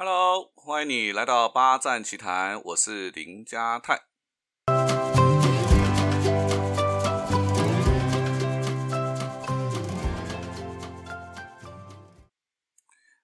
Hello，欢迎你来到八站奇谈，我是林家泰。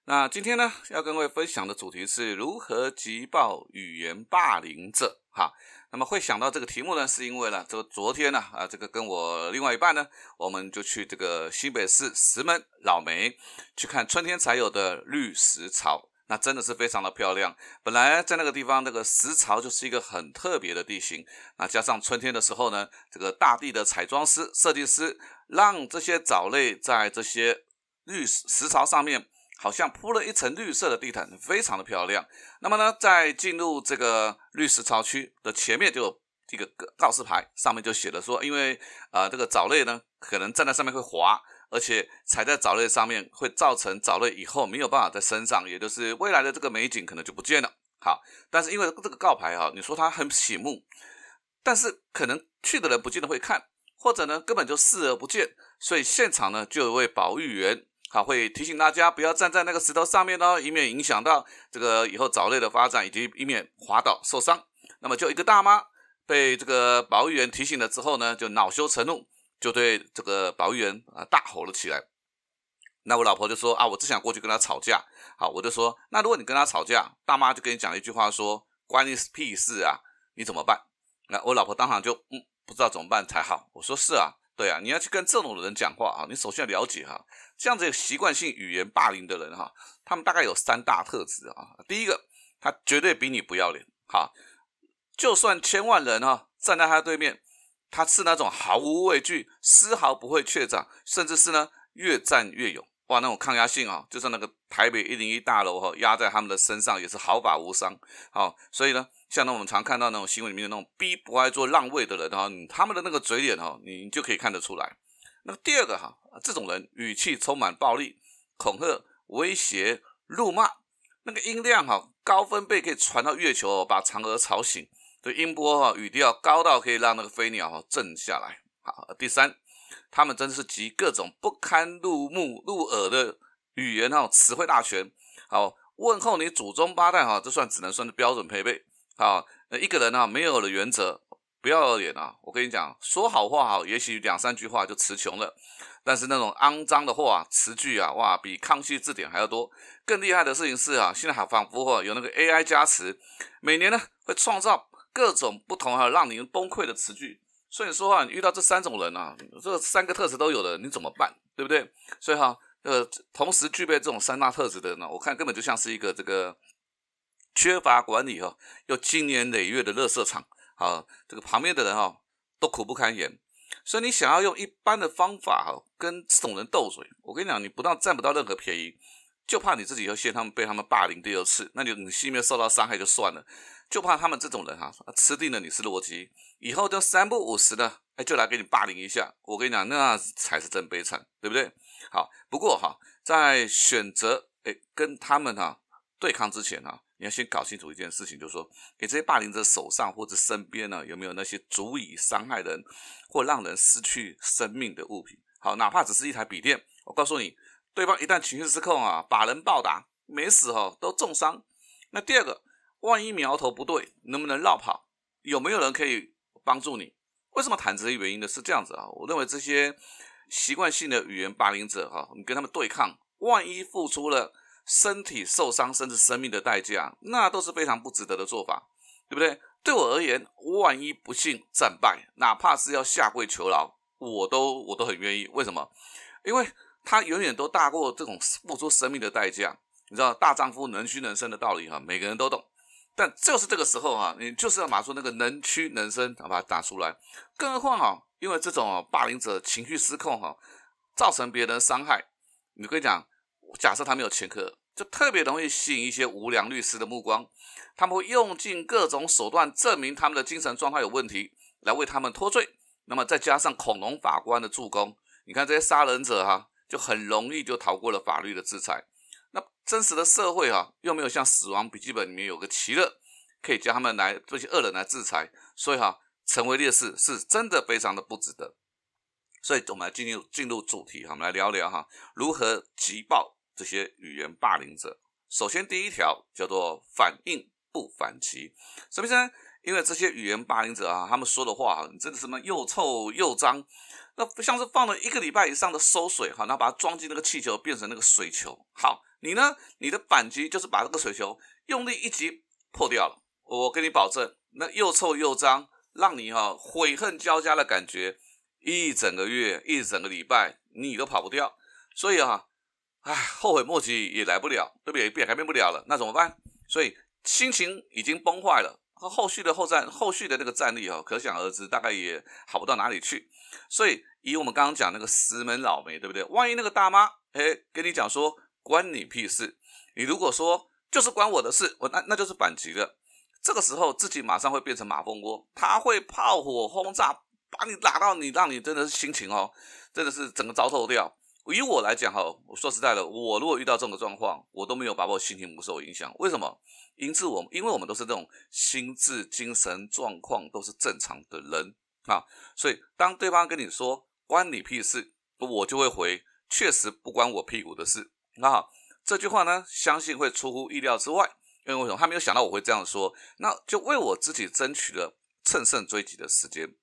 那今天呢，要跟各位分享的主题是如何击爆语言霸凌者。哈，那么会想到这个题目呢，是因为呢，这个昨天呢，啊，这个跟我另外一半呢，我们就去这个新北市石门老梅去看春天才有的绿石草，那真的是非常的漂亮。本来在那个地方，那个石槽就是一个很特别的地形，那加上春天的时候呢，这个大地的彩妆师、设计师让这些藻类在这些绿石石槽上面。好像铺了一层绿色的地毯，非常的漂亮。那么呢，在进入这个绿石槽区的前面，就有一个告示牌，上面就写了说，因为啊，这个藻类呢，可能站在上面会滑，而且踩在藻类上面会造成藻类以后没有办法在身上，也就是未来的这个美景可能就不见了。好，但是因为这个告牌啊，你说它很醒目，但是可能去的人不见得会看，或者呢根本就视而不见，所以现场呢就有位保育员。好，会提醒大家不要站在那个石头上面哦，以免影响到这个以后藻类的发展，以及以免滑倒受伤。那么就一个大妈被这个保育员提醒了之后呢，就恼羞成怒，就对这个保育员啊大吼了起来。那我老婆就说啊，我只想过去跟他吵架。好，我就说，那如果你跟他吵架，大妈就跟你讲一句话，说关你屁事啊，你怎么办？那我老婆当场就嗯，不知道怎么办才好。我说是啊。对啊，你要去跟这种人讲话啊，你首先要了解哈，这样子习惯性语言霸凌的人哈，他们大概有三大特质啊。第一个，他绝对比你不要脸哈，就算千万人哈站在他对面，他是那种毫无畏惧，丝毫不会怯场，甚至是呢越战越勇。哇，那种抗压性啊，就是那个台北一零一大楼哈，压在他们的身上也是毫发无伤。好，所以呢，像那我们常看到那种新闻里面的那种逼不爱做让位的人哈，他们的那个嘴脸哈，你就可以看得出来。那么第二个哈，这种人语气充满暴力、恐吓、威胁、辱骂，那个音量哈高分贝可以传到月球，把嫦娥吵醒，这音波哈语调高到可以让那个飞鸟哈震下来。好，第三。他们真是集各种不堪入目、入耳的语言哈，词汇大全。好，问候你祖宗八代哈，这算只能算是标准配备。好，一个人啊，没有了原则，不要脸啊！我跟你讲，说好话哈，也许两三句话就词穷了。但是那种肮脏的话词句啊，哇，比康熙字典还要多。更厉害的事情是啊，现在还仿佛哈有那个 AI 加持，每年呢会创造各种不同哈让你崩溃的词句。所以说啊，你遇到这三种人啊，这三个特质都有的，你怎么办？对不对？所以哈，呃，同时具备这种三大特质的人呢，我看根本就像是一个这个缺乏管理哈，又经年累月的垃圾场啊，这个旁边的人哈都苦不堪言。所以你想要用一般的方法哈跟这种人斗嘴，我跟你讲，你不但占不到任何便宜，就怕你自己要陷他们被他们霸凌第二次，那你你心里面受到伤害就算了。就怕他们这种人哈，吃定了你是逻辑，以后就三不五时的，哎，就来给你霸凌一下。我跟你讲，那才是真悲惨，对不对？好，不过哈，在选择哎跟他们哈对抗之前哈，你要先搞清楚一件事情，就是说，给这些霸凌者手上或者身边呢，有没有那些足以伤害人或让人失去生命的物品？好，哪怕只是一台笔电，我告诉你，对方一旦情绪失控啊，把人暴打，没死哈，都重伤。那第二个。万一苗头不对，能不能绕跑？有没有人可以帮助你？为什么谈这些原因呢？是这样子啊，我认为这些习惯性的语言霸凌者哈，你跟他们对抗，万一付出了身体受伤甚至生命的代价，那都是非常不值得的做法，对不对？对我而言，万一不幸战败，哪怕是要下跪求饶，我都我都很愿意。为什么？因为他远远都大过这种付出生命的代价。你知道大丈夫能屈能伸的道理哈，每个人都懂。但就是这个时候啊，你就是要拿出那个能屈能伸，把它打出来。更何况啊，因为这种霸凌者情绪失控哈，造成别人伤害。你跟你讲，假设他没有前科，就特别容易吸引一些无良律师的目光。他们会用尽各种手段证明他们的精神状态有问题，来为他们脱罪。那么再加上恐龙法官的助攻，你看这些杀人者哈，就很容易就逃过了法律的制裁。那真实的社会啊，又没有像《死亡笔记本》里面有个奇乐，可以叫他们来这些恶人来制裁，所以哈，成为烈士是真的非常的不值得。所以，我们来进入进入主题哈，我们来聊聊哈，如何急爆这些语言霸凌者。首先第一条叫做反应不反击，什么意思呢？因为这些语言霸凌者啊，他们说的话真的什么又臭又脏，那像是放了一个礼拜以上的馊水哈，然后把它装进那个气球，变成那个水球。好，你呢？你的反击就是把这个水球用力一击破掉了。我跟你保证，那又臭又脏，让你哈悔恨交加的感觉，一整个月、一整个礼拜你都跑不掉。所以啊，唉，后悔莫及也来不了，对不对？也改变不了了，那怎么办？所以心情已经崩坏了，和后续的后战、后续的那个战力哦，可想而知，大概也好不到哪里去。所以以我们刚刚讲那个石门老梅，对不对？万一那个大妈哎跟你讲说关你屁事，你如果说就是关我的事，我那那就是反击了。这个时候自己马上会变成马蜂窝，他会炮火轰炸，把你打到你，让你真的是心情哦，真的是整个糟透掉。以我来讲哈，我说实在的，我如果遇到这种状况，我都没有把我心情不受影响。为什么？因此我因为我们都是这种心智精神状况都是正常的人啊，所以当对方跟你说关你屁事，我就会回确实不关我屁股的事。那这句话呢，相信会出乎意料之外。因为为什么他没有想到我会这样说？那就为我自己争取了乘胜追击的时间。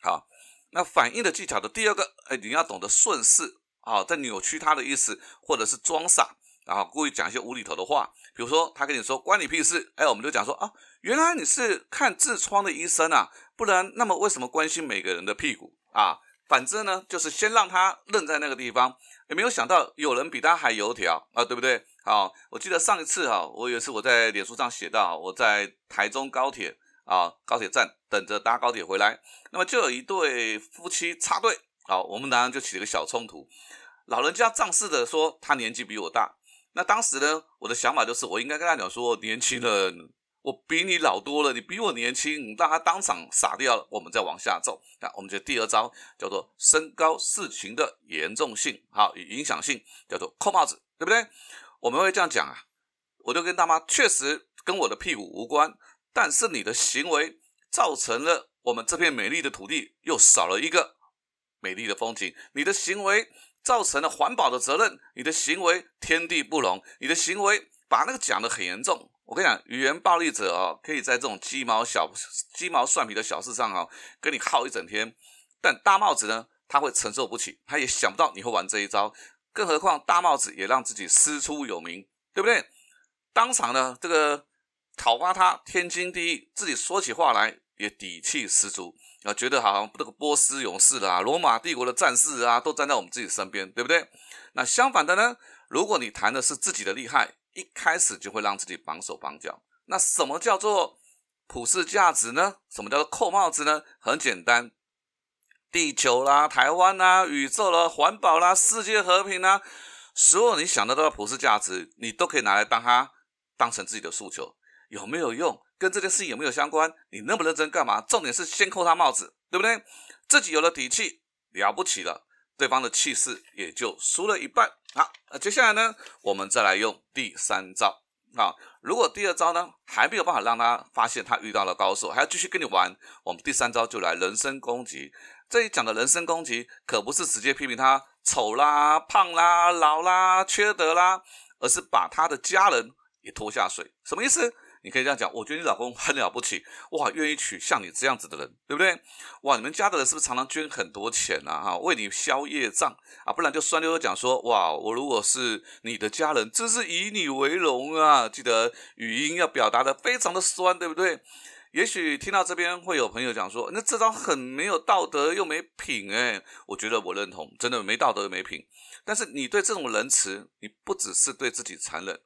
好，那反应的技巧的第二个，哎，你要懂得顺势啊，在扭曲他的意思，或者是装傻，然后故意讲一些无厘头的话。比如说他跟你说关你屁事，哎，我们就讲说啊，原来你是看痔疮的医生啊，不然那么为什么关心每个人的屁股啊？反正呢，就是先让他愣在那个地方，也没有想到有人比他还油条啊，对不对？好，我记得上一次哈，我有一次我在脸书上写到，我在台中高铁啊高铁站等着搭高铁回来，那么就有一对夫妻插队，好，我们当然就起了个小冲突。老人家仗势的说他年纪比我大，那当时呢，我的想法就是我应该跟他讲说，年轻人。我比你老多了，你比我年轻，让他当场傻掉了，我们再往下走。那我们就第二招叫做身高事情的严重性，好影响性叫做扣帽子，对不对？我们会这样讲啊，我就跟大妈确实跟我的屁股无关，但是你的行为造成了我们这片美丽的土地又少了一个美丽的风景，你的行为造成了环保的责任，你的行为天地不容，你的行为把那个讲得很严重。我跟你讲，语言暴力者哦，可以在这种鸡毛小鸡毛蒜皮的小事上哦，跟你耗一整天。但大帽子呢，他会承受不起，他也想不到你会玩这一招。更何况大帽子也让自己师出有名，对不对？当场呢，这个讨伐他天经地义，自己说起话来也底气十足啊，觉得好像这个波斯勇士啦、罗马帝国的战士啊，都站在我们自己身边，对不对？那相反的呢，如果你谈的是自己的厉害。一开始就会让自己绑手绑脚。那什么叫做普世价值呢？什么叫做扣帽子呢？很简单，地球啦、台湾啦、宇宙啦、环保啦、世界和平啦，所有你想得到的普世价值，你都可以拿来当它当成自己的诉求。有没有用？跟这件事有没有相关？你认不认真干嘛？重点是先扣他帽子，对不对？自己有了底气，了不起了。对方的气势也就输了一半。好，那接下来呢，我们再来用第三招。啊，如果第二招呢还没有办法让他发现他遇到了高手，还要继续跟你玩，我们第三招就来人身攻击。这里讲的人身攻击，可不是直接批评他丑啦、胖啦、老啦、缺德啦，而是把他的家人也拖下水。什么意思？你可以这样讲，我觉得你老公很了不起，哇，愿意娶像你这样子的人，对不对？哇，你们家的人是不是常常捐很多钱啊？哈，为你消业障啊？不然就酸溜溜讲说，哇，我如果是你的家人，真是以你为荣啊！记得语音要表达的非常的酸，对不对？也许听到这边会有朋友讲说，那这招很没有道德又没品，哎，我觉得我认同，真的没道德又没品。但是你对这种仁慈，你不只是对自己残忍。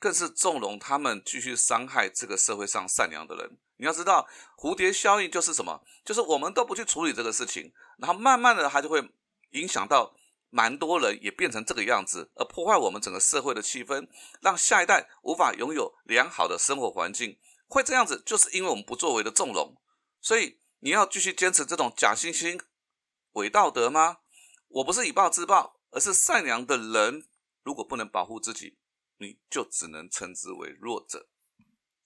更是纵容他们继续伤害这个社会上善良的人。你要知道，蝴蝶效应就是什么？就是我们都不去处理这个事情，然后慢慢的它就会影响到蛮多人也变成这个样子，而破坏我们整个社会的气氛，让下一代无法拥有良好的生活环境。会这样子，就是因为我们不作为的纵容。所以你要继续坚持这种假惺惺、伪道德吗？我不是以暴制暴，而是善良的人如果不能保护自己。你就只能称之为弱者。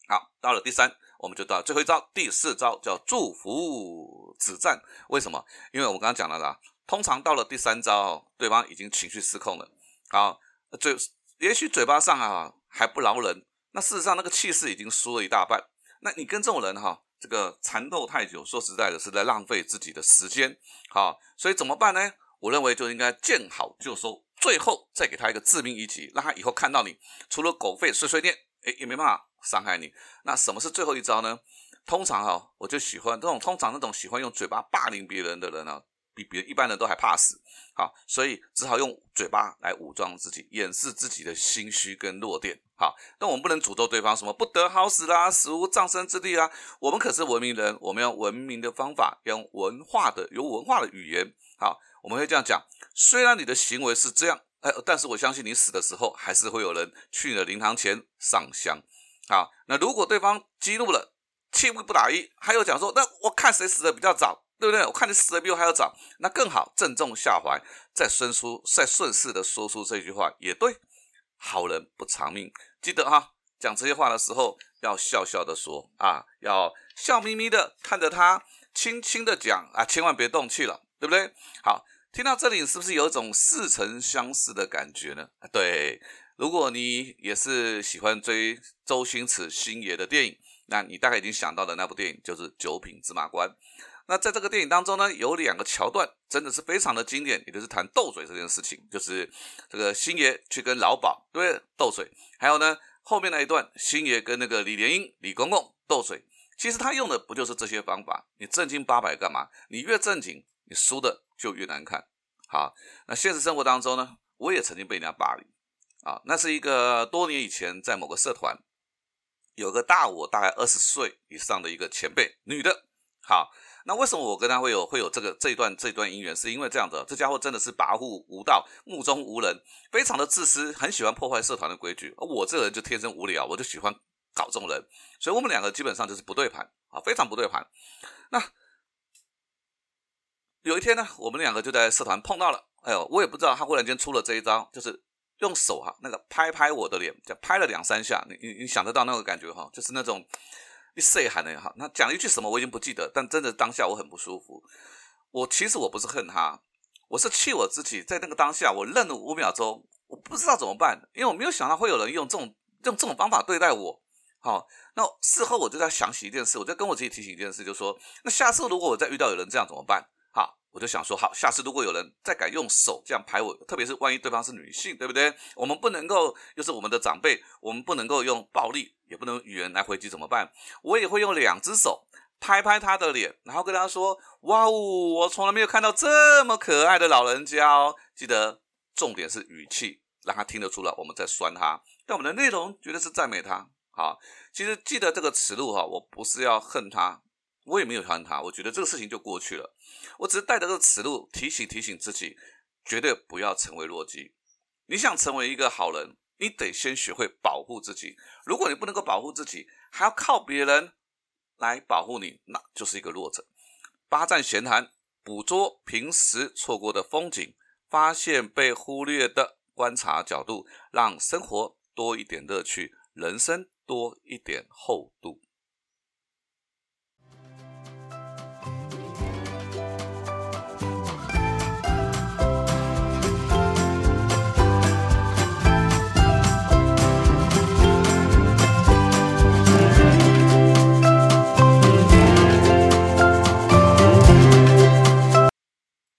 好，到了第三，我们就到最后一招，第四招叫祝福止战。为什么？因为我们刚刚讲了啦，通常到了第三招，对方已经情绪失控了。啊，嘴也许嘴巴上啊还不饶人，那事实上那个气势已经输了一大半。那你跟这种人哈，这个缠斗太久，说实在的，是在浪费自己的时间。好，所以怎么办呢？我认为就应该见好就收，最后再给他一个致命一击，让他以后看到你除了狗吠碎碎念，哎，也没办法伤害你。那什么是最后一招呢？通常哈，我就喜欢这种通常那种喜欢用嘴巴霸凌别人的人呢。比别一般人都还怕死，好，所以只好用嘴巴来武装自己，掩饰自己的心虚跟弱点，好，但我们不能诅咒对方什么不得好死啦，死无葬身之地啊，我们可是文明人，我们用文明的方法，用文化的有文化的语言，好，我们会这样讲，虽然你的行为是这样，哎，但是我相信你死的时候，还是会有人去你的灵堂前上香，好，那如果对方激怒了，气不不打一，还有讲说，那我看谁死的比较早。对不对？我看你死的比我还要早，那更好，正中下怀，再顺出，再顺势的说出这句话也对。好人不长命，记得哈，讲这些话的时候要笑笑的说啊，要笑眯眯的看着他，轻轻的讲啊，千万别动气了，对不对？好，听到这里是不是有一种似曾相识的感觉呢？对，如果你也是喜欢追周星驰星爷的电影，那你大概已经想到的那部电影就是《九品芝麻官》。那在这个电影当中呢，有两个桥段真的是非常的经典，也就是谈斗嘴这件事情，就是这个星爷去跟老鸨对斗嘴，还有呢后面那一段星爷跟那个李莲英李公公斗嘴，其实他用的不就是这些方法？你正经八百干嘛？你越正经，你输的就越难看。好，那现实生活当中呢，我也曾经被人家霸凌啊，那是一个多年以前在某个社团，有个大我大概二十岁以上的一个前辈，女的，好。那为什么我跟他会有会有这个这一段这一段姻缘？是因为这样的，这家伙真的是跋扈无道、目中无人，非常的自私，很喜欢破坏社团的规矩。而我这个人就天生无聊，我就喜欢搞这种人，所以我们两个基本上就是不对盘啊，非常不对盘。那有一天呢，我们两个就在社团碰到了，哎呦，我也不知道他忽然间出了这一招，就是用手哈那个拍拍我的脸，就拍了两三下，你你你想得到那个感觉哈，就是那种。一岁喊的也好，那讲了一句什么我已经不记得，但真的当下我很不舒服。我其实我不是恨他，我是气我自己，在那个当下我愣了五秒钟，我不知道怎么办，因为我没有想到会有人用这种用这种方法对待我。好，那事后我就在想起一件事，我就跟我自己提醒一件事，就说那下次如果我再遇到有人这样怎么办？我就想说，好，下次如果有人再敢用手这样拍我，特别是万一对方是女性，对不对？我们不能够，又是我们的长辈，我们不能够用暴力，也不能语言来回击，怎么办？我也会用两只手拍拍他的脸，然后跟他说：“哇哦，我从来没有看到这么可爱的老人家哦。”记得重点是语气，让他听得出来我们在酸他，但我们的内容绝对是赞美他。好，其实记得这个耻辱哈，我不是要恨他。我也没有恨他，我觉得这个事情就过去了。我只是带着这个耻辱提醒提醒自己，绝对不要成为弱鸡。你想成为一个好人，你得先学会保护自己。如果你不能够保护自己，还要靠别人来保护你，那就是一个弱者。八站闲谈，捕捉平时错过的风景，发现被忽略的观察角度，让生活多一点乐趣，人生多一点厚度。